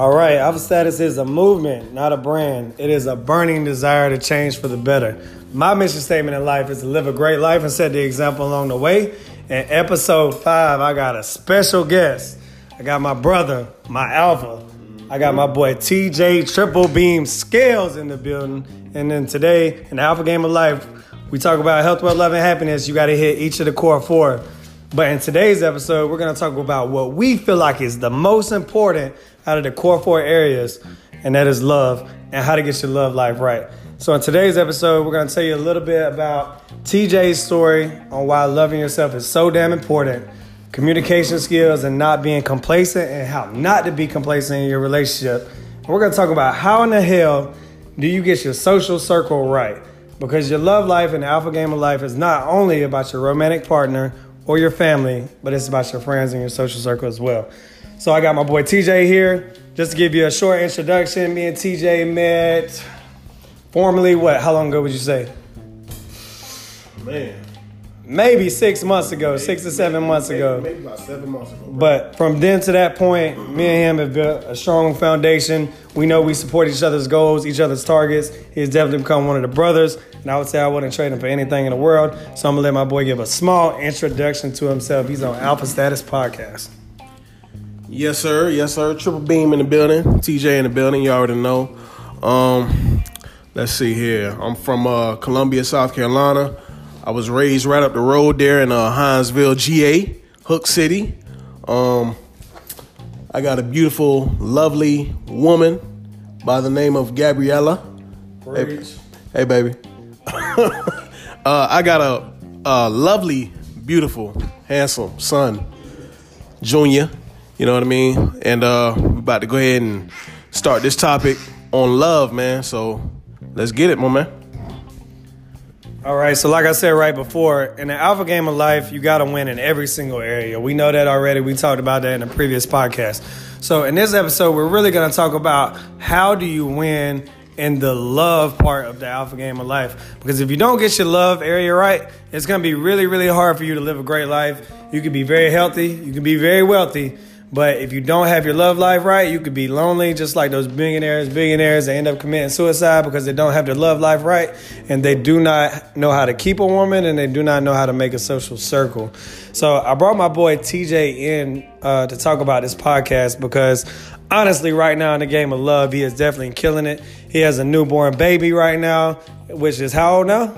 All right, Alpha Status is a movement, not a brand. It is a burning desire to change for the better. My mission statement in life is to live a great life and set the example along the way. In episode five, I got a special guest. I got my brother, my Alpha. I got my boy TJ Triple Beam Scales in the building. And then today, in the Alpha Game of Life, we talk about health, wealth, love, and happiness. You got to hit each of the core four. But in today's episode, we're going to talk about what we feel like is the most important out of the core four areas, and that is love and how to get your love life right. So, in today's episode, we're going to tell you a little bit about TJ's story on why loving yourself is so damn important, communication skills, and not being complacent, and how not to be complacent in your relationship. And we're going to talk about how in the hell do you get your social circle right? Because your love life and the alpha game of life is not only about your romantic partner or your family, but it's about your friends and your social circle as well. So I got my boy TJ here. Just to give you a short introduction, me and TJ met formally what? How long ago would you say? Man. Maybe six months ago, six to seven months maybe, ago. Maybe about seven months ago. bro. But from then to that point, me and him have built a strong foundation. We know we support each other's goals, each other's targets. He's definitely become one of the brothers, and I would say I wouldn't trade him for anything in the world. So I'm gonna let my boy give a small introduction to himself. He's on Alpha Status Podcast. Yes, sir. Yes, sir. Triple beam in the building. TJ in the building. You already know. Um, let's see here. I'm from uh, Columbia, South Carolina. I was raised right up the road there in uh, Hinesville, GA, Hook City. Um, I got a beautiful, lovely woman by the name of Gabriella. Hey, hey, baby. uh, I got a, a lovely, beautiful, handsome son, Junior. You know what I mean? And uh, we're about to go ahead and start this topic on love, man. So let's get it, my man. All right, so like I said right before, in the alpha game of life, you got to win in every single area. We know that already. We talked about that in a previous podcast. So in this episode, we're really going to talk about how do you win in the love part of the alpha game of life. Because if you don't get your love area right, it's to be really, really hard for you to live a great life. You can be very healthy, you can be very wealthy, but if you don't have your love life right, you could be lonely, just like those billionaires, billionaires. They end up committing suicide because they don't have their love life right, and they do not know how to keep a woman, and they do not know how to make a social circle. So I brought my boy TJ in uh, to talk about this podcast because honestly, right now in the game of love, he is definitely killing it. He has a newborn baby right now, which is how old now?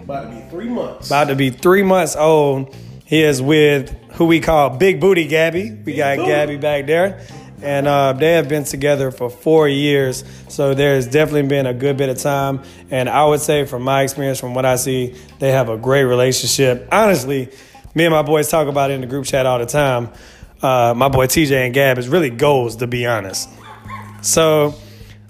About to be three months. about to be three months old. He is with who we call Big Booty Gabby. We got. Gabby back there. And uh, they have been together for four years. So there's definitely been a good bit of time. And I would say, from my experience, from what I see, they have a great relationship. Honestly, me and my boys talk about it in the group chat all the time. Uh, my boy TJ and Gab is really goals, to be honest. So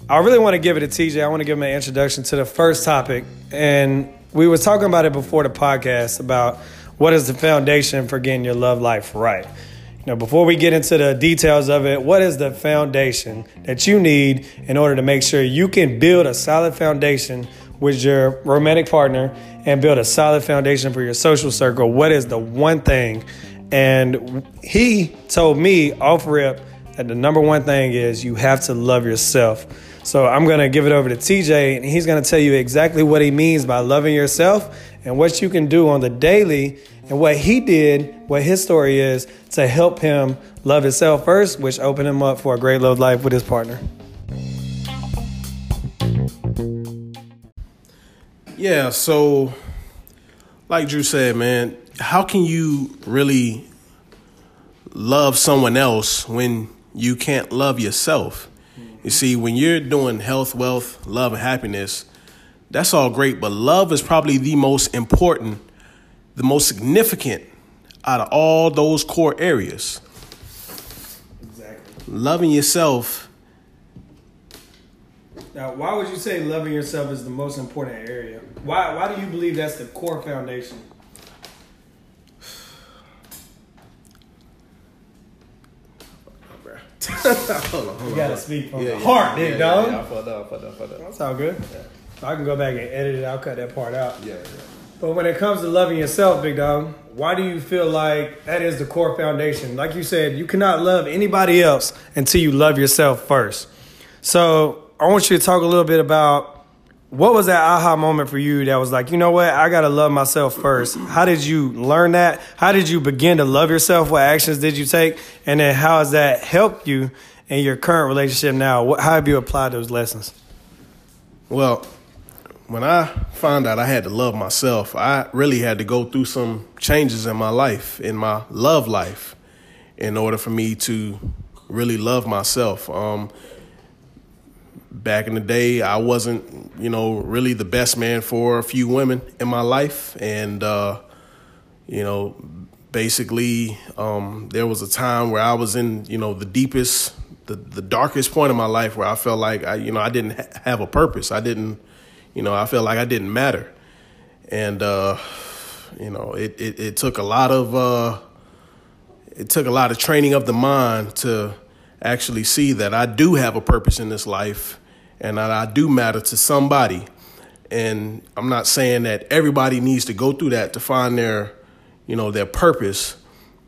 I really want to give it to TJ. I want to give him an introduction to the first topic. And we was talking about it before the podcast about what is the foundation for getting your love life right. You know, before we get into the details of it, what is the foundation that you need in order to make sure you can build a solid foundation with your romantic partner and build a solid foundation for your social circle? What is the one thing? And he told me off rip that the number one thing is you have to love yourself. So I'm going to give it over to TJ, and he's going to tell you exactly what he means by loving yourself and what you can do on the daily and what he did, what his story is to help him love himself first, which opened him up for a great love life with his partner. Yeah, so like Drew said, man, how can you really love someone else when you can't love yourself? You see, when you're doing health, wealth, love, and happiness, that's all great, but love is probably the most important, the most significant out of all those core areas. Exactly. Loving yourself Now, why would you say loving yourself is the most important area? Why, why do you believe that's the core foundation? Hold on, hold You gotta speak from Yeah, the heart, big dog. Yeah, I fucked up, fucked up, fucked up. That's all good. I can go back and edit it. I'll cut that part out. Yeah, yeah. But when it comes to loving yourself, big dog, why do you feel like that is the core foundation? Like you said, you cannot love anybody else until you love yourself first. So I want you to talk a little bit about what was that aha moment for you that was like, you know what, I gotta love myself first. How did you learn that? How did you begin to love yourself? What actions did you take? And then how has that helped you in your current relationship now? What, how have you applied those lessons? Well, when I found out I had to love myself, I really had to go through some changes in my life, in my love life, in order for me to really love myself. Um, back in the day, I wasn't, you know, really the best man for a few women in my life, and uh, you know, basically, um, there was a time where I was in, you know, the deepest, the the darkest point of my life where I felt like I, you know, I didn't ha- have a purpose. I didn't, you know, I felt like I didn't matter, and uh, you know, it, it it took a lot of uh, it took a lot of training of the mind to actually see that I do have a purpose in this life and that I do matter to somebody. And I'm not saying that everybody needs to go through that to find their, you know, their purpose,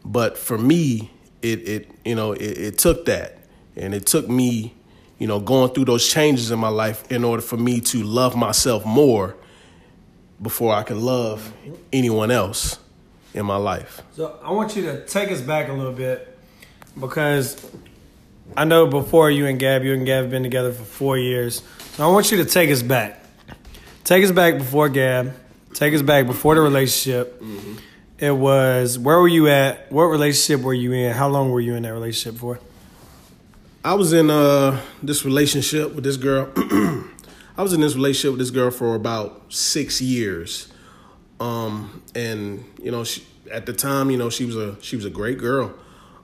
but for me, it it you know it, it took that, and it took me, you know, going through those changes in my life in order for me to love myself more before I can love anyone else in my life. So I want you to take us back a little bit because I know before you and Gab, you and Gab have been together for four years. So I want you to take us back. Take us back before Gab. Take us back before the relationship. Mm-hmm. It was where were you at? What relationship were you in? How long were you in that relationship for? I was in uh, this relationship with this girl. I was in this relationship with this girl for about six years, um, and you know, she, at the time, you know, she was a she was a great girl.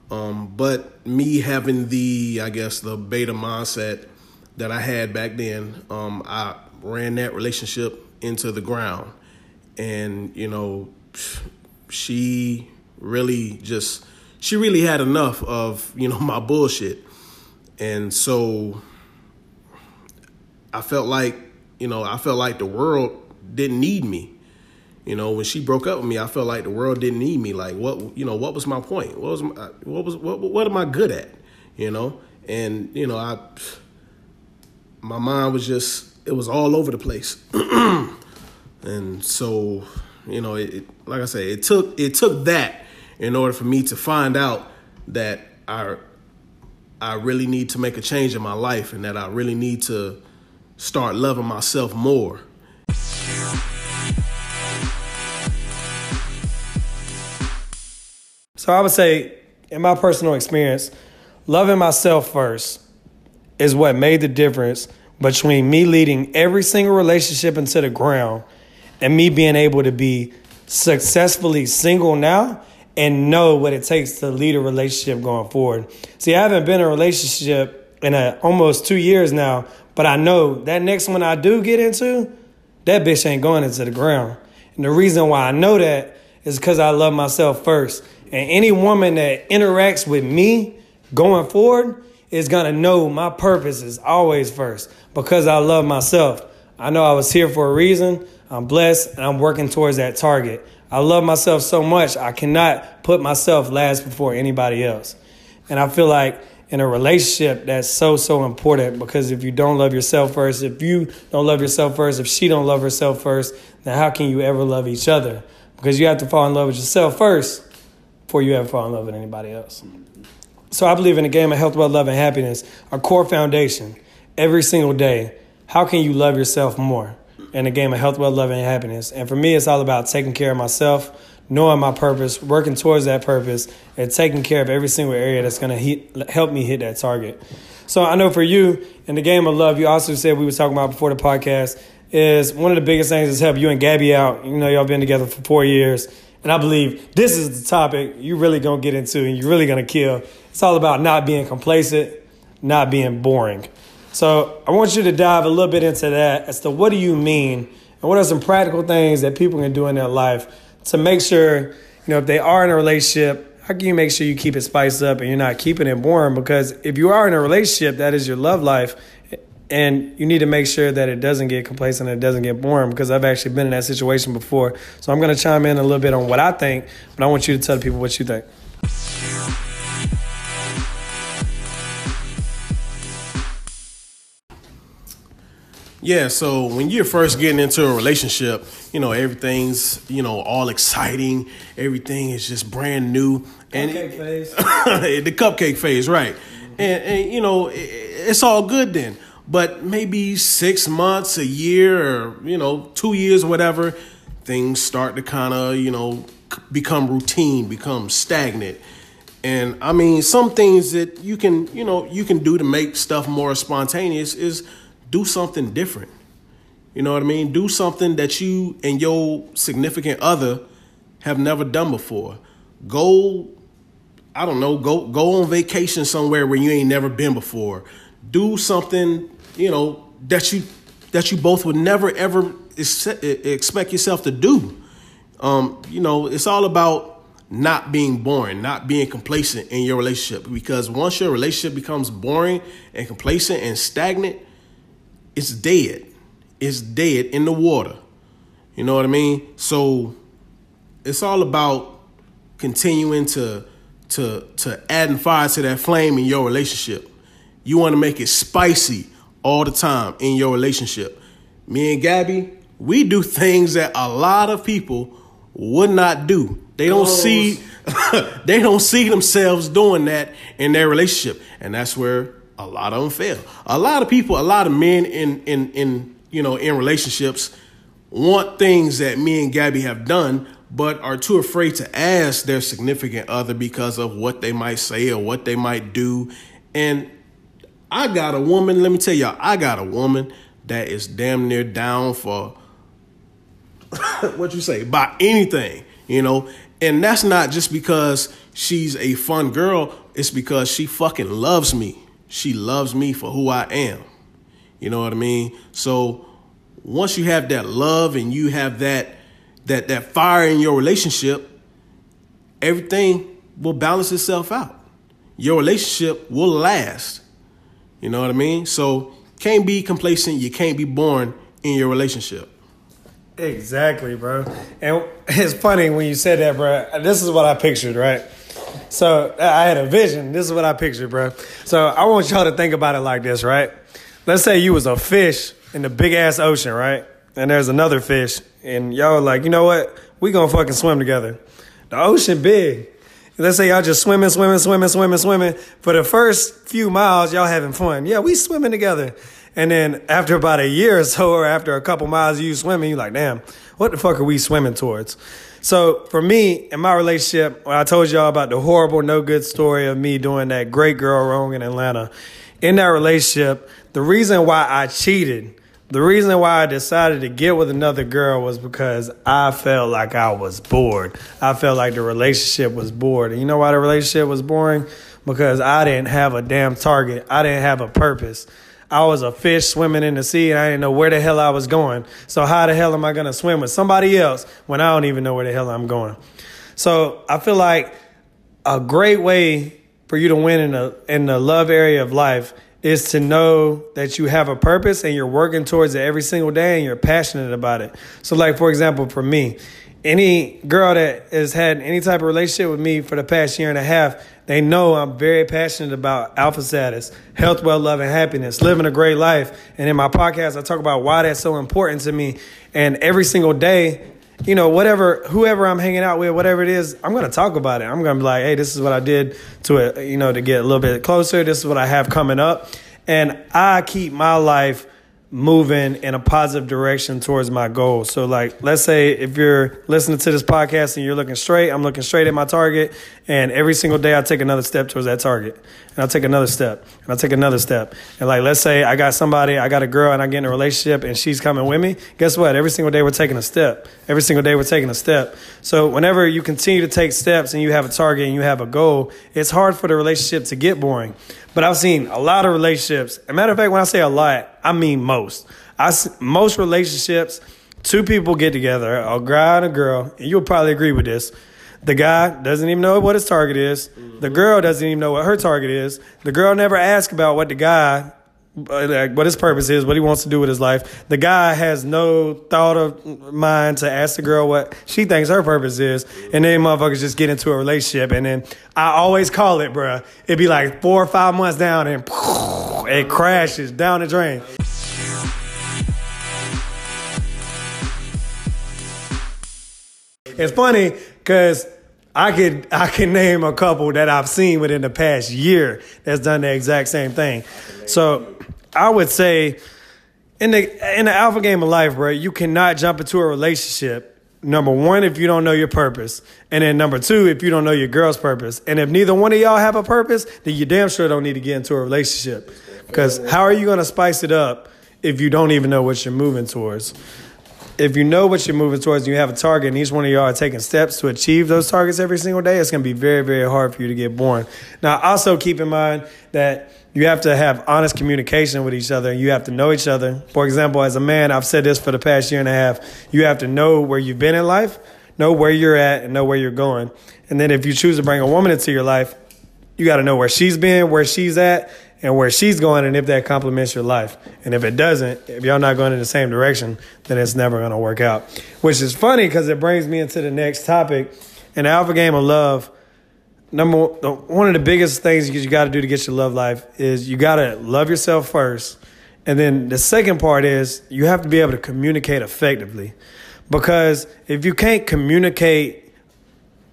Um, but me having the, I guess, the beta mindset that I had back then, um, I ran that relationship into the ground. And, you know, she really just, she really had enough of, you know, my bullshit. And so I felt like, you know, I felt like the world didn't need me. You know, when she broke up with me, I felt like the world didn't need me. Like, what, you know, what was my point? What was, my, what was, what, what am I good at? You know, and you know, I, my mind was just, it was all over the place, and so, you know, it, it, like I say, it took, it took that in order for me to find out that I, I really need to make a change in my life, and that I really need to start loving myself more. So I would say, in my personal experience, loving myself first is what made the difference between me leading every single relationship into the ground and me being able to be successfully single now and know what it takes to lead a relationship going forward. See, I haven't been in a relationship in a, almost two years now, but I know that next one I do get into, that bitch ain't going into the ground. And the reason why I know that is because I love myself first. And any woman that interacts with me going forward is gonna know my purpose is always first because I love myself. I know I was here for a reason. I'm blessed and I'm working towards that target. I love myself so much, I cannot put myself last before anybody else. And I feel like in a relationship, that's so, so important because if you don't love yourself first, if you don't love yourself first, if she don't love herself first, then how can you ever love each other? Because you have to fall in love with yourself first before you ever fall in love with anybody else. So I believe in the game of health, wealth, love, and happiness, a core foundation every single day. How can you love yourself more in the game of health, wealth, love, and happiness? And for me, it's all about taking care of myself, knowing my purpose, working towards that purpose, and taking care of every single area that's going to help me hit that target. So I know for you in the game of love, you also said we were talking about before the podcast is one of the biggest things that's helped you and Gabby out. You know, y'all been together for four years and I believe this is the topic you're really going to get into and you're really going to kill. It's all about not being complacent, not being boring. So I want you to dive a little bit into that as to what do you mean and what are some practical things that people can do in their life to make sure, you know, if they are in a relationship, how can you make sure you keep it spiced up and you're not keeping it boring? Because if you are in a relationship, that is your love life, and you need to make sure that it doesn't get complacent and it doesn't get boring because I've actually been in that situation before. So I'm going to chime in a little bit on what I think, but I want you to tell people what you think. Yeah, so when you're first getting into a relationship, you know, everything's, you know, all exciting. Everything is just brand new. And cupcake phase. the cupcake phase, right. And, and you know, it, it's all good then. But maybe six months, a year, or, you know, two years, whatever, things start to kind of, you know, become routine, become stagnant. And I mean, some things that you can, you know, you can do to make stuff more spontaneous is do something different. You know what I mean? Do something that you and your significant other have never done before. Go, I don't know, go go on vacation somewhere where you ain't never been before. Do something, you know, that you that you both would never ever expect yourself to do. Um, you know, it's all about not being boring, not being complacent in your relationship. Because once your relationship becomes boring and complacent and stagnant, it's dead. It's dead in the water. You know what I mean? So it's all about continuing to to to adding fire to that flame in your relationship. You want to make it spicy all the time in your relationship. Me and Gabby, we do things that a lot of people would not do. They don't see they don't see themselves doing that in their relationship. And that's where a lot of them fail. A lot of people, a lot of men in in in you know in relationships want things that me and Gabby have done, but are too afraid to ask their significant other because of what they might say or what they might do. And I got a woman, let me tell y'all, I got a woman that is damn near down for what you say, by anything, you know. And that's not just because she's a fun girl, it's because she fucking loves me she loves me for who I am. You know what I mean? So once you have that love and you have that that that fire in your relationship, everything will balance itself out. Your relationship will last. You know what I mean? So can't be complacent, you can't be born in your relationship. Exactly, bro. And it's funny when you said that, bro. This is what I pictured, right? So I had a vision. This is what I pictured, bro. So I want y'all to think about it like this, right? Let's say you was a fish in the big ass ocean, right? And there's another fish, and y'all like, you know what? We gonna fucking swim together. The ocean big. Let's say y'all just swimming, swimming, swimming, swimming, swimming. For the first few miles, y'all having fun. Yeah, we swimming together. And then after about a year or so, or after a couple miles of you swimming, you're like, damn, what the fuck are we swimming towards? So for me, in my relationship, when I told y'all about the horrible, no good story of me doing that great girl wrong in Atlanta, in that relationship, the reason why I cheated, the reason why I decided to get with another girl was because I felt like I was bored. I felt like the relationship was bored. And you know why the relationship was boring? Because I didn't have a damn target. I didn't have a purpose. I was a fish swimming in the sea and I didn't know where the hell I was going. So how the hell am I going to swim with somebody else when I don't even know where the hell I'm going? So I feel like a great way for you to win in the in the love area of life is to know that you have a purpose and you're working towards it every single day and you're passionate about it. So like for example, for me, any girl that has had any type of relationship with me for the past year and a half, they know I'm very passionate about alpha status, health, well, love, and happiness, living a great life. And in my podcast, I talk about why that's so important to me. And every single day, you know, whatever, whoever I'm hanging out with, whatever it is, I'm to talk about it. I'm to be like, hey, this is what I did to it, you know, to get a little bit closer. This is what I have coming up. And I keep my life moving in a positive direction towards my goal. So like let's say if you're listening to this podcast and you're looking straight, I'm looking straight at my target and every single day I take another step towards that target. And I take another step and I take another step. And like let's say I got somebody, I got a girl and I get in a relationship and she's coming with me. Guess what? Every single day we're taking a step. Every single day we're taking a step. So whenever you continue to take steps and you have a target and you have a goal, it's hard for the relationship to get boring. But I've seen a lot of relationships. As a matter of fact, when I say a lot, I mean most. I most relationships, two people get together, a guy and a girl, and you'll probably agree with this. The guy doesn't even know what his target is. The girl doesn't even know what her target is. The girl never asks about what the guy uh, like what his purpose is, what he wants to do with his life. The guy has no thought of mm, mind to ask the girl what she thinks her purpose is, and then motherfuckers just get into a relationship, and then I always call it, bruh. It'd be like four or five months down, and it crashes down the drain. It's funny because I could I can name a couple that I've seen within the past year that's done the exact same thing. So I would say in the in the alpha game of life, bro, you cannot jump into a relationship. Number one, if you don't know your purpose, and then number two, if you don't know your girl's purpose, and if neither one of y'all have a purpose, then you damn sure don't need to get into a relationship. Because how are you gonna spice it up if you don't even know what you're moving towards? If you know what you're moving towards and you have a target and each one of y'all are taking steps to achieve those targets every single day, it's going to be very, very hard for you to get born. Now, also keep in mind that you have to have honest communication with each other. You have to know each other. For example, as a man, I've said this for the past year and a half. You have to know where you've been in life, know where you're at, and know where you're going. And then if you choose to bring a woman into your life, you got to know where she's been, where she's at, and where she's going and if that complements your life. And if it doesn't, if y'all not going in the same direction, then it's never going to work out. Which is funny because it brings me into the next topic. In alpha game of love, number one of the biggest things you got to do to get your love life is you got to love yourself first. And then the second part is you have to be able to communicate effectively. Because if you can't communicate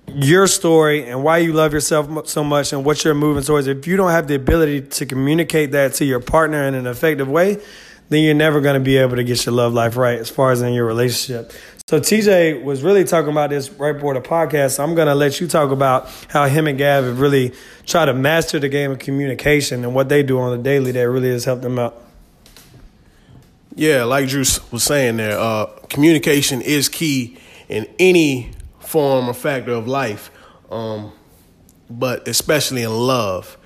your story and why you love yourself so much and what you're moving towards, if you don't have the ability to communicate that to your partner in an effective way, then you're never going to be able to get your love life right as far as in your relationship. So TJ was really talking about this right before the podcast. So I'm going to let you talk about how him and Gab have really tried to master the game of communication and what they do on the daily that really has helped them out. Yeah, like Drew was saying there, uh, communication is key in any form or factor of life, um, but especially in love.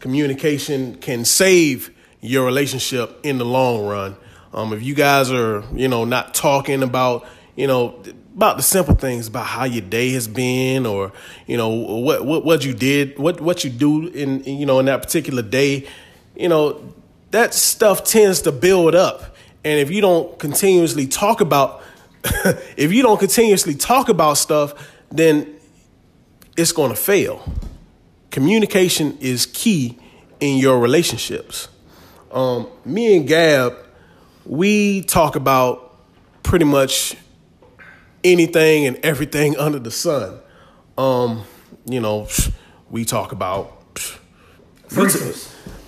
Communication can save your relationship in the long run. Um, if you guys are, you know, not talking about, you know, about the simple things about how your day has been or, you know, what what, what you did, what what you do in, you know, in that particular day, you know, that stuff tends to build up. And if you don't continuously talk about if you don't continuously talk about stuff, then it's going to fail. Communication is key in your relationships. Um, me and Gab, we talk about pretty much anything and everything under the sun. Um, you know, we talk about.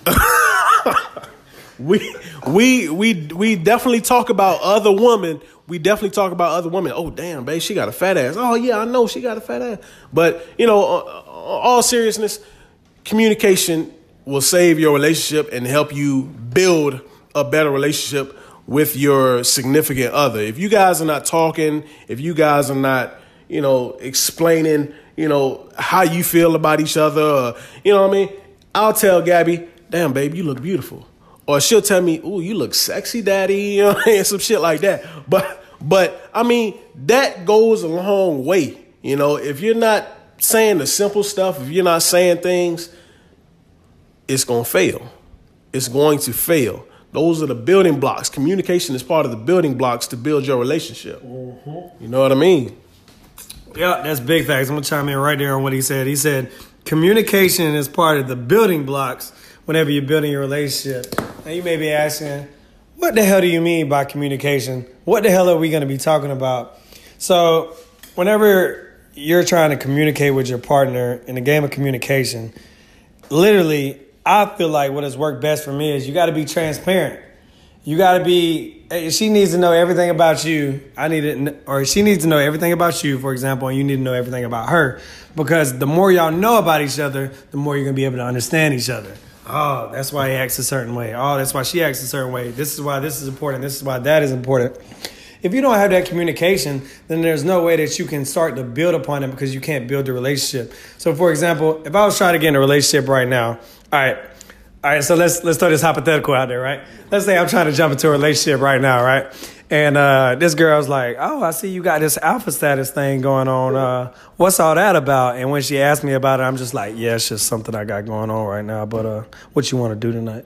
we we we we definitely talk about other women we definitely talk about other women. Oh, damn, babe, she got a fat ass. Oh, yeah, I know she got a fat ass. But, you know, uh, uh, all seriousness, communication will save your relationship and help you build a better relationship with your significant other. If you guys are not talking, if you guys are not, you know, explaining, you know, how you feel about each other, or, you know what I mean? I'll tell Gabby, damn, babe, you look beautiful or she'll tell me, "Ooh, you look sexy, daddy," you know, and some shit like that. But but I mean, that goes a long way. You know, if you're not saying the simple stuff, if you're not saying things, it's gonna fail. It's going to fail. Those are the building blocks. Communication is part of the building blocks to build your relationship. Mm-hmm. You know what I mean? Yeah, that's big facts. I'm gonna chime in right there on what he said. He said communication is part of the building blocks whenever you're building your relationship. Now you may be asking, what the hell do you mean by communication? What the hell are we going to be talking about? So, whenever you're trying to communicate with your partner in the game of communication, literally, I feel like what has worked best for me is you got to be transparent. You got to be. She needs to know everything about you. I need it, or she needs to know everything about you, for example, and you need to know everything about her. Because the more y'all know about each other, the more you're gonna be able to understand each other. Oh, that's why he acts a certain way. Oh, that's why she acts a certain way. This is why this is important. This is why that is important. If you don't have that communication, then there's no way that you can start to build upon it because you can't build a relationship. So, for example, if I was trying to get in a relationship right now, all right, all right, so let's let's throw this hypothetical out there, right? Let's say I'm trying to jump into a relationship right now, right? And uh, this girl's like, "Oh, I see you got this alpha status thing going on. Uh, what's all that about?" And when she asked me about it, I'm just like, "Yeah, it's just something I got going on right now. But uh, what you want to do tonight?"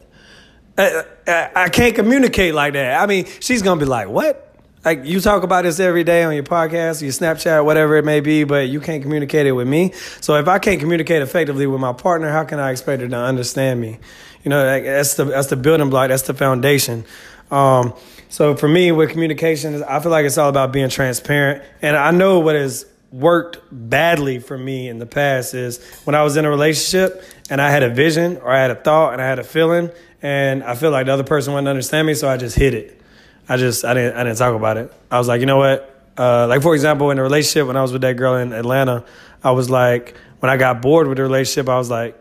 I, I, I can't communicate like that. I mean, she's gonna be like, "What?" Like you talk about this every day on your podcast, your Snapchat, whatever it may be, but you can't communicate it with me. So if I can't communicate effectively with my partner, how can I expect her to understand me? You know, that's the that's the building block, that's the foundation. Um, so for me, with communication, I feel like it's all about being transparent, and I know what has worked badly for me in the past is when I was in a relationship and I had a vision or I had a thought and I had a feeling, and I feel like the other person wouldn't understand me, so I just hid it. I just I didn't I didn't talk about it. I was like, you know what? Uh, like for example, in a relationship when I was with that girl in Atlanta, I was like, when I got bored with the relationship, I was like,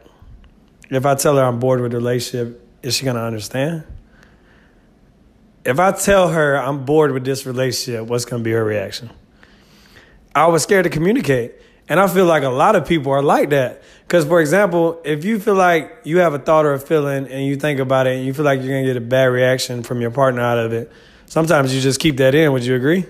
if I tell her I'm bored with the relationship, is she gonna understand? If I tell her I'm bored with this relationship, what's gonna be her reaction? I was scared to communicate. And I feel like a lot of people are like that. Because, for example, if you feel like you have a thought or a feeling and you think about it and you feel like you're going to get a bad reaction from your partner out of it, sometimes you just keep that in. Would you agree?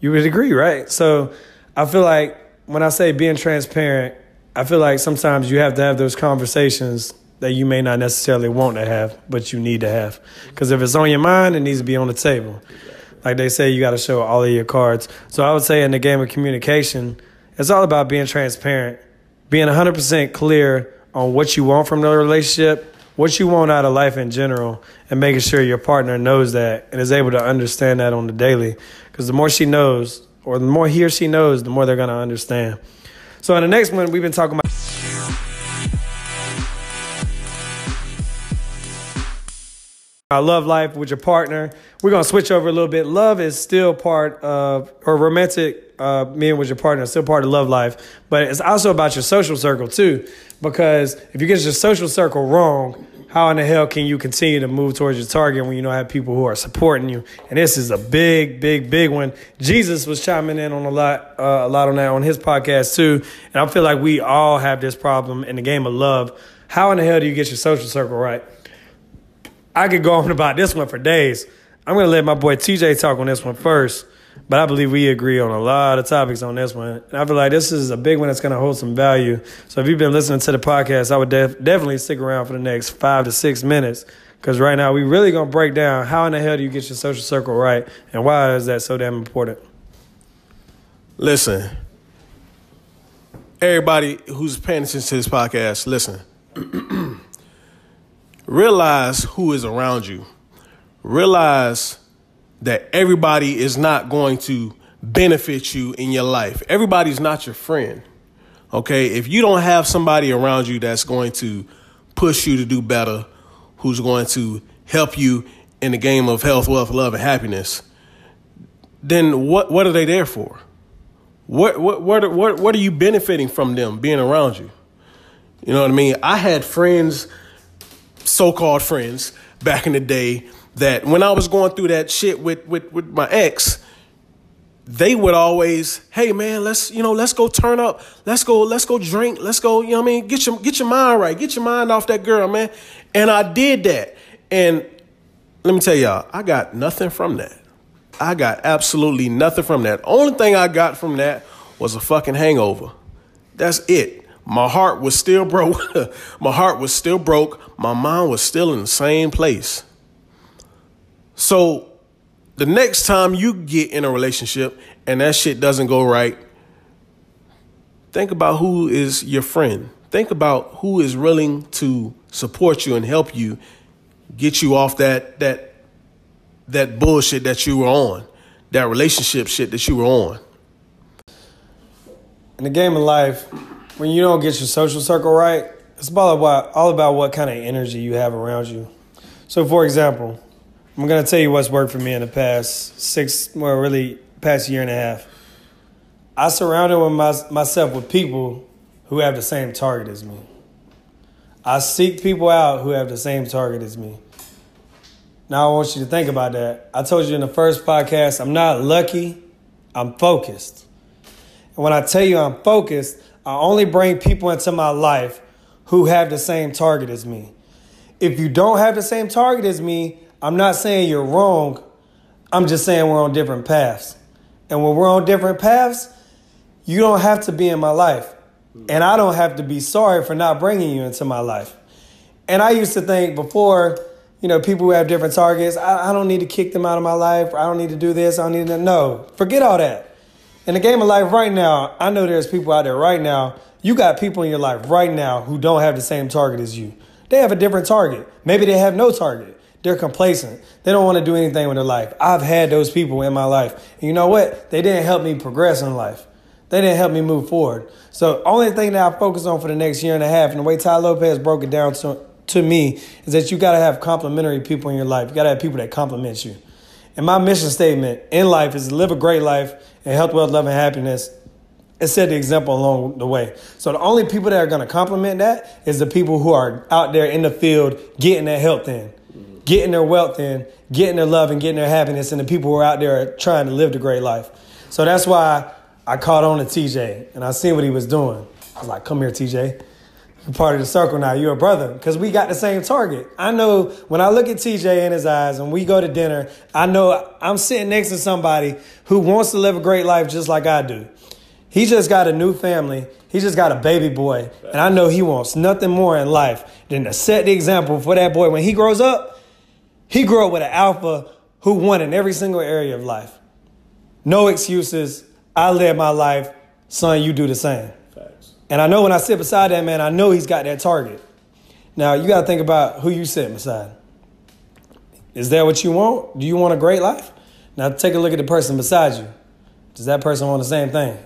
You would agree, right? So I feel like when I say being transparent, I feel like sometimes you have to have those conversations that you may not necessarily want to have, but you need to have. Because if it's on your mind, it needs to be on the table. Like they say, you got to show all of your cards. So I would say in the game of communication, it's all about being transparent, being 100% clear on what you want from the relationship what you want out of life in general and making sure your partner knows that and is able to understand that on the daily. Because the more she knows, or the more he or she knows, the more they're going to understand. So, in the next one, we've been talking about. I love life with your partner. We're gonna switch over a little bit. Love is still part of, or romantic uh, being with your partner is still part of love life, but it's also about your social circle too. Because if you get your social circle wrong, how in the hell can you continue to move towards your target when you don't have people who are supporting you? And this is a big, big, big one. Jesus was chiming in on a lot, uh, a lot on that on his podcast too. And I feel like we all have this problem in the game of love. How in the hell do you get your social circle right? I could go on about this one for days. I'm gonna let my boy TJ talk on this one first. But I believe we agree on a lot of topics on this one. And I feel like this is a big one that's going to hold some value. So if you've been listening to the podcast, I would def- definitely stick around for the next five to six minutes. Because right now, we really going to break down how in the hell do you get your social circle right and why is that so damn important. Listen, everybody who's paying attention to this podcast, listen. Realize who is around you. Realize that everybody is not going to benefit you in your life. Everybody's not your friend. Okay? If you don't have somebody around you that's going to push you to do better, who's going to help you in the game of health, wealth, love, and happiness, then what what are they there for? What what what what what are you benefiting from them being around you? You know what I mean? I had friends, so-called friends, back in the day that when I was going through that shit with with with my ex, they would always, hey man, let's you know, let's go turn up, let's go, let's go drink, let's go, you know what I mean, get your get your mind right, get your mind off that girl, man. And I did that. And let me tell y'all, I got nothing from that. I got absolutely nothing from that. Only thing I got from that was a fucking hangover. That's it. My heart was still broke. my heart was still broke. My mind was still in the same place. So the next time you get in a relationship and that shit doesn't go right, think about who is your friend. Think about who is willing to support you and help you get you off that that that bullshit that you were on, that relationship shit that you were on. In the game of life, when you don't get your social circle right, it's all about all about what kind of energy you have around you. So, for example, I'm gonna tell you what's worked for me in the past six, well, really past year and a half. I surrounded with my, myself with people who have the same target as me. I seek people out who have the same target as me. Now I want you to think about that. I told you in the first podcast, I'm not lucky, I'm focused. And when I tell you I'm focused, I only bring people into my life who have the same target as me. If you don't have the same target as me, I'm not saying you're wrong. I'm just saying we're on different paths. And when we're on different paths, you don't have to be in my life. And I don't have to be sorry for not bringing you into my life. And I used to think before you know, people who have different targets. I, I don't need to kick them out of my life. I don't need to do this. I don't need to. No, forget all that. In the game of life right now, I know there's people out there right now. You got people in your life right now who don't have the same target as you. They have a different target. Maybe they have no target. They're complacent. They don't want to do anything with their life. I've had those people in my life. And you know what? They didn't help me progress in life. They didn't help me move forward. So only thing that I focus on for the next year and a half, and the way Tai Lopez broke it down to, to me, is that you gotta have complementary people in your life. You gotta have people that complement you. And my mission statement in life is to live a great life and health, wealth, love, and happiness and set the example along the way. So the only people that are going to complement that is the people who are out there in the field getting their health in, getting their wealth in, getting their love and getting their happiness, and the people who are out there trying to live the great life. So that's why I caught on to TJ and I seen what he was doing. I was like, come here, TJ. Part of the circle now. You're a brother because we got the same target. I know when I look at TJ in his eyes and we go to dinner, I know I'm sitting next to somebody who wants to live a great life just like I do. He just got a new family. He just got a baby boy. And I know he wants nothing more in life than to set the example for that boy. When he grows up, he grew up with an alpha who won in every single area of life. No excuses, I live my life, son, you do the same. And I know when I sit beside that man, I know he's got that target. Now you gotta think about who you sit beside. Is that what you want? Do you want a great life? Now take a look at the person beside you. Does that person want the same thing?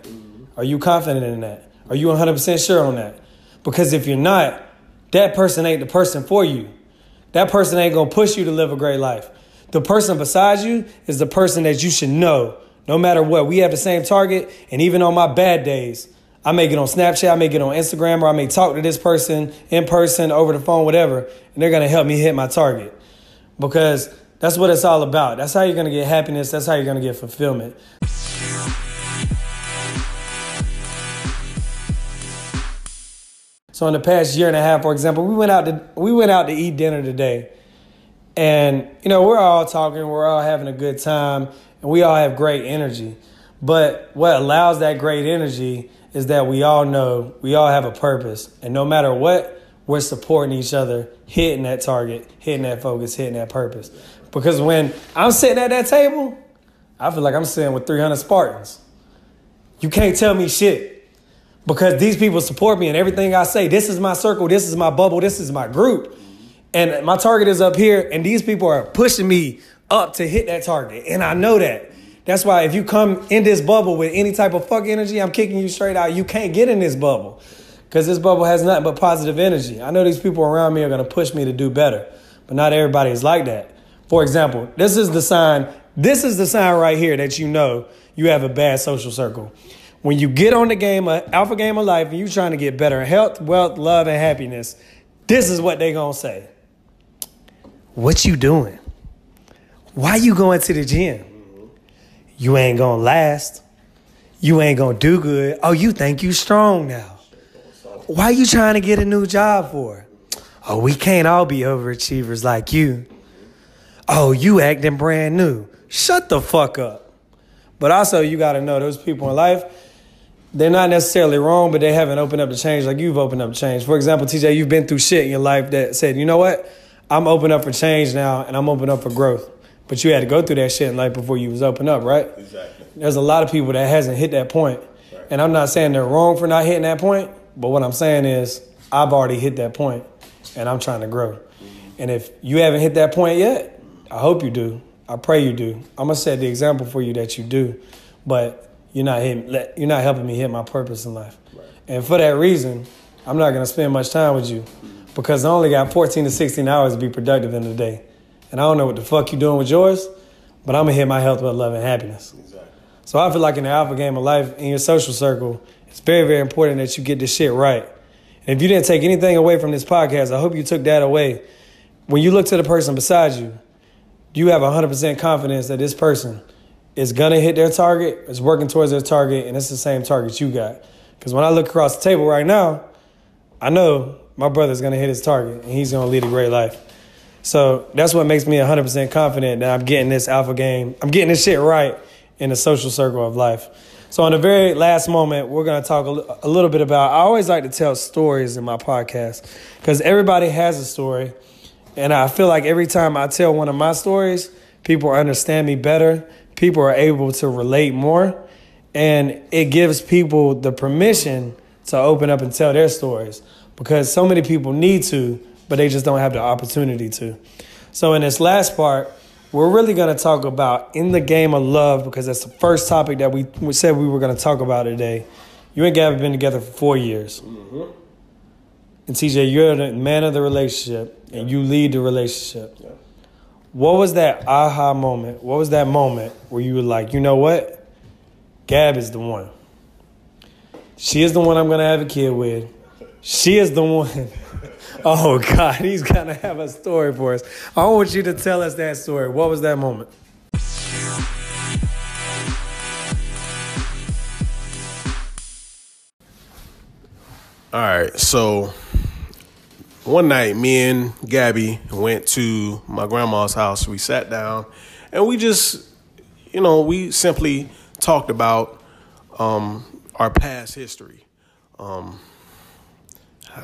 Are you confident in that? Are you 100% sure on that? Because if you're not, that person ain't the person for you. That person ain't gonna push you to live a great life. The person beside you is the person that you should know no matter what. We have the same target, and even on my bad days, I may get on Snapchat, I may get on Instagram, or I may talk to this person in person, over the phone, whatever, and they're gonna help me hit my target. Because that's what it's all about. That's how you're gonna get happiness, that's how you're gonna get fulfillment. So in the past year and a half, for example, we went out to we went out to eat dinner today. And you know, we're all talking, we're all having a good time, and we all have great energy. But what allows that great energy is that we all know we all have a purpose. And no matter what, we're supporting each other, hitting that target, hitting that focus, hitting that purpose. Because when I'm sitting at that table, I feel like I'm sitting with 300 Spartans. You can't tell me shit because these people support me and everything I say. This is my circle, this is my bubble, this is my group. And my target is up here, and these people are pushing me up to hit that target. And I know that. That's why if you come in this bubble with any type of fuck energy, I'm kicking you straight out. You can't get in this bubble because this bubble has nothing but positive energy. I know these people around me are going to push me to do better, but not everybody is like that. For example, this is the sign. This is the sign right here that you know you have a bad social circle. When you get on the game, of, alpha game of life, and you trying to get better health, wealth, love, and happiness, this is what they gonna say. What you doing? Why you going to the gym? You ain't gonna last. You ain't gonna do good. Oh, you think you strong now. Why you trying to get a new job for? Oh, we can't all be overachievers like you. Oh, you acting brand new. Shut the fuck up. But also, you gotta know those people in life, they're not necessarily wrong, but they haven't opened up to change like you've opened up to change. For example, TJ, you've been through shit in your life that said, you know what? I'm open up for change now and I'm open up for growth. But you had to go through that shit in life before you was open up, right? Exactly. There's a lot of people that hasn't hit that point. Right. And I'm not saying they're wrong for not hitting that point, but what I'm saying is I've already hit that point and I'm trying to grow. Mm-hmm. And if you haven't hit that point yet, I hope you do. I pray you do. I'm gonna set the example for you that you do, but you're not hitting, you're not helping me hit my purpose in life. Right. And for that reason, I'm not gonna spend much time with you mm-hmm. because I only got 14 to 16 hours to be productive in the day. And I don't know what the fuck you doing with yours, but I'm gonna hit my health with love and happiness. Exactly. So I feel like in the alpha game of life, in your social circle, it's very, very important that you get this shit right. And if you didn't take anything away from this podcast, I hope you took that away. When you look to the person beside you, you have 100% confidence that this person is gonna hit their target, is working towards their target, and it's the same target you got. Because when I look across the table right now, I know my brother's gonna hit his target and he's gonna lead a great life. So that's what makes me 100% confident that I'm getting this alpha game. I'm getting this shit right in the social circle of life. So, on the very last moment, we're going to talk a, a little bit about. I always like to tell stories in my podcast because everybody has a story. And I feel like every time I tell one of my stories, people understand me better. People are able to relate more. And it gives people the permission to open up and tell their stories because so many people need to, but they just don't have the opportunity to. So, in this last part, we're really going to talk about in the game of love because that's the first topic that we, we said we were going to talk about today. You and Gab have been together for four years. Mm-hmm. And TJ, you're the man of the relationship and you lead the relationship. Yeah. What was that aha moment? What was that moment where you were like, you know what? Gab is the one. She is the one I'm going to have a kid with. She is the one. Oh God, he's gonna have a story for us. I want you to tell us that story. What was that moment? All right, so one night, me and Gabby went to my grandma's house. We sat down, and we just, you know, we simply talked about um, our past history. Um,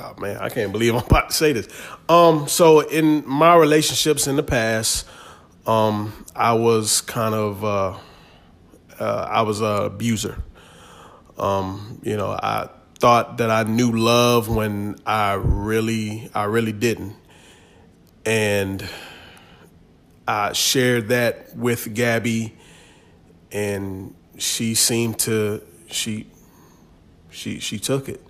oh man, I can't believe I'm about to say this. Um, so in my relationships in the past, um, I was kind of uh, uh, I was a abuser. Um, you know, I thought that I knew love when I really I really didn't, and I shared that with Gabby, and she seemed to she she she took it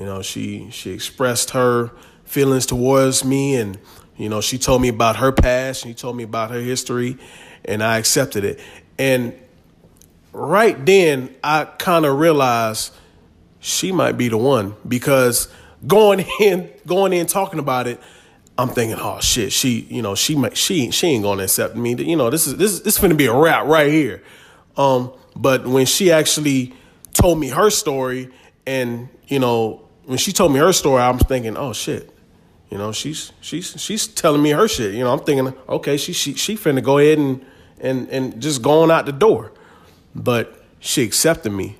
you know, she she expressed her feelings towards me and you know, she told me about her past, she told me about her history, and I accepted it. And right then I kind of realized she might be the one because going in going in talking about it I'm thinking, oh shit, she, you know, she might, she, she ain't gonna accept me. You know, this is this this is gonna be a wrap right here. Um, but when she actually told me her story, and you know, when she told me her story, I was thinking, oh shit, you know, she's she's she's telling me her shit. You know, I'm thinking, okay, she she she finna go ahead and and and just going out the door, but she accepted me.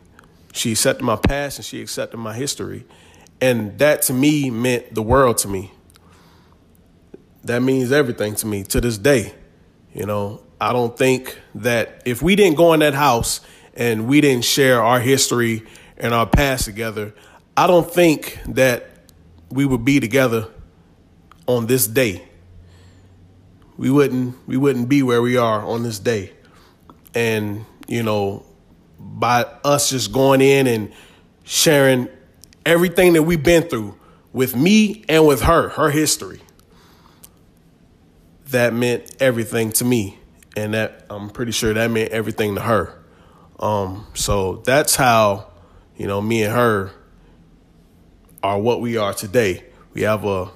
She accepted my past and she accepted my history, and that to me meant the world to me. That means everything to me to this day. You know, I don't think that if we didn't go in that house and we didn't share our history and our past together, I don't think that we would be together on this day. We wouldn't we wouldn't be where we are on this day. And, you know, by us just going in and sharing everything that we've been through with me and with her, her history. That meant everything to me. And that I'm pretty sure that meant everything to her. Um, so that's how, you know, me and her are what we are today. We have a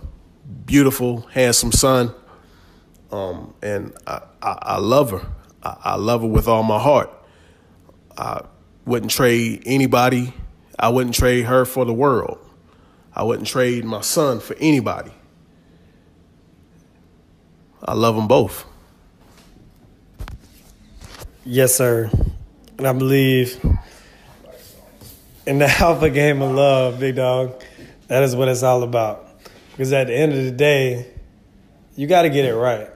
beautiful, handsome son, um, and I, I, I, love her. I, I love her with all my heart. I wouldn't trade anybody. I wouldn't trade her for the world. I wouldn't trade my son for anybody. I love them both. Yes, sir. And I believe in the alpha game of love, big dog. That is what it's all about. Because at the end of the day, you got to get it right.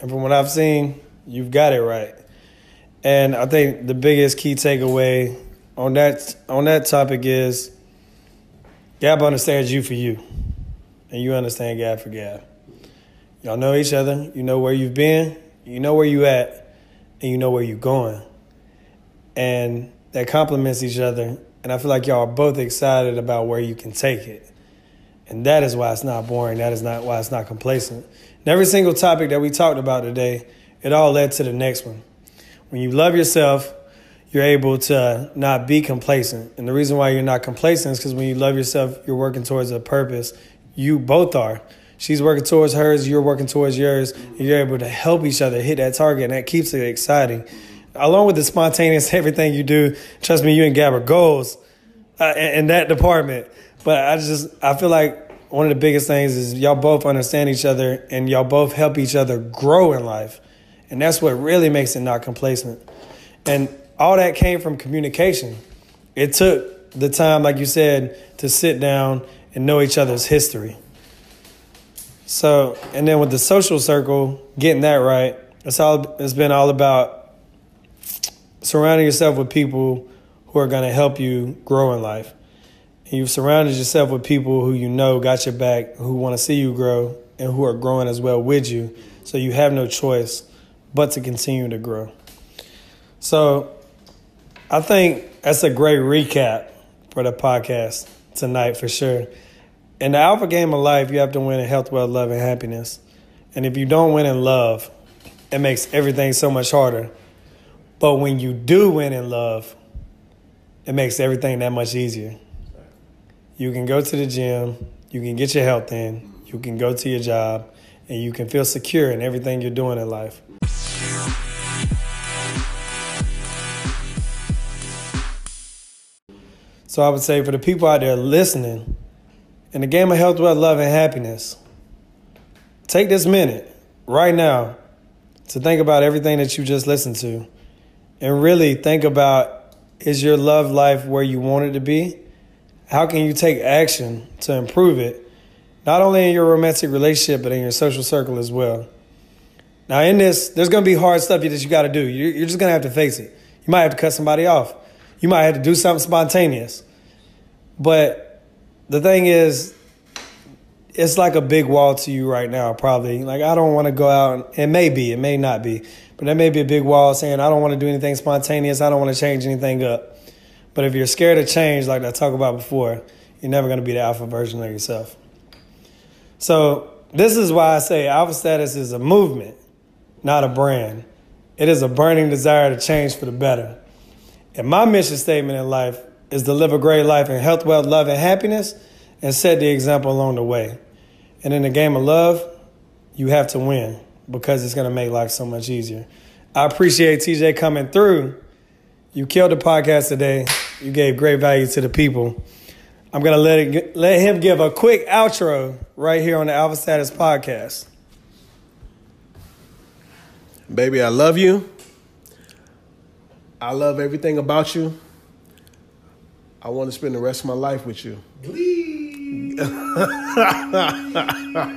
And from what I've seen, you've got it right. And I think the biggest key takeaway on that on that topic is Gab understands you for you, and you understand Gab for Gab. Y'all know each other. You know where you've been. You know where you at, and you know where you're going. And that complements each other and I feel like y'all are both excited about where you can take it. And that is why it's not boring. That is not why it's not complacent. And every single topic that we talked about today, it all led to the next one. When you love yourself, you're able to not be complacent. And the reason why you're not complacent is because when you love yourself, you're working towards a purpose. You both are. She's working towards hers, you're working towards yours, and you're able to help each other hit that target, and that keeps it exciting along with the spontaneous everything you do, trust me, you and Gab are goals uh, in, in that department. But I just I feel like one of the biggest things is y'all both understand each other and y'all both help each other grow in life, and that's what really makes it not complacent. And all that came from communication. It took the time, like you said, to sit down and know each other's history. So, and then with the social circle, getting that right, it's all it's been all about surrounding yourself with people who are going to help you grow in life. And you've surrounded yourself with people who you know got your back, who want to see you grow, and who are growing as well with you. So you have no choice but to continue to grow. So I think that's a great recap for the podcast tonight for sure in the alpha game of life, you have to win in health, wealth, love, and happiness. And if you don't win in love, it makes everything so much harder. But when you do win in love, it makes everything that much easier. You can go to the gym, you can get your health in, you can go to your job, and you can feel secure in everything you're doing in life. So I would say for the people out there listening, in the game of health, wealth, love, and happiness, take this minute right now to think about everything that you just listened to and really think about is your love life where you want it to be? How can you take action to improve it, not only in your romantic relationship, but in your social circle as well? Now, in this, there's to be hard stuff that you got to do. You're just to have to face it. You might have to cut somebody off. You might have to do something spontaneous. But the thing is, it's like a big wall to you right now, probably. Like, I don't want to go out. and It may be, it may not be. But there may be a big wall saying, I don't want to do anything spontaneous. I don't want to change anything up. But if you're scared of change, like I talked about before, you're never going to be the alpha version of yourself. So, this is why I say alpha status is a movement, not a brand. It is a burning desire to change for the better. And my mission statement in life is to live a great life in health, wealth, love, and happiness and set the example along the way. And in the game of love, you have to win because it's going to make life so much easier. I appreciate TJ coming through. You killed the podcast today. You gave great value to the people. I'm going to let it, let him give a quick outro right here on the Alpha Status podcast. Baby, I love you. I love everything about you. I want to spend the rest of my life with you.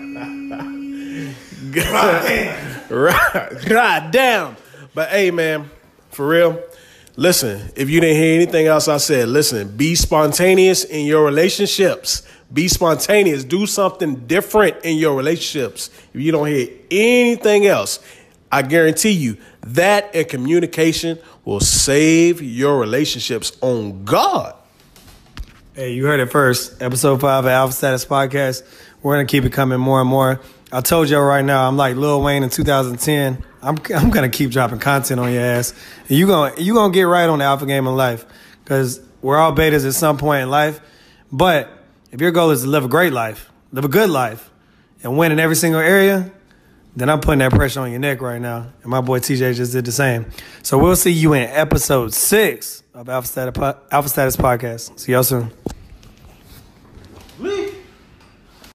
God, God damn. But hey, man, for real, listen, if you didn't hear anything else I said, listen, be spontaneous in your relationships. Be spontaneous. Do something different in your relationships. If you don't hear anything else, I guarantee you that and communication will save your relationships on God. Hey, you heard it first. Episode five of Alpha Status Podcast. We're gonna keep it coming more and more. I told y'all right now, I'm like Lil Wayne in 2010. I'm I'm gonna keep dropping content on your ass. And you gonna you gonna get right on the alpha game of life. Cause we're all betas at some point in life. But if your goal is to live a great life, live a good life, and win in every single area, then I'm putting that pressure on your neck right now. And my boy TJ just did the same. So we'll see you in episode six of Alpha Status, Alpha Status Podcast. See y'all soon.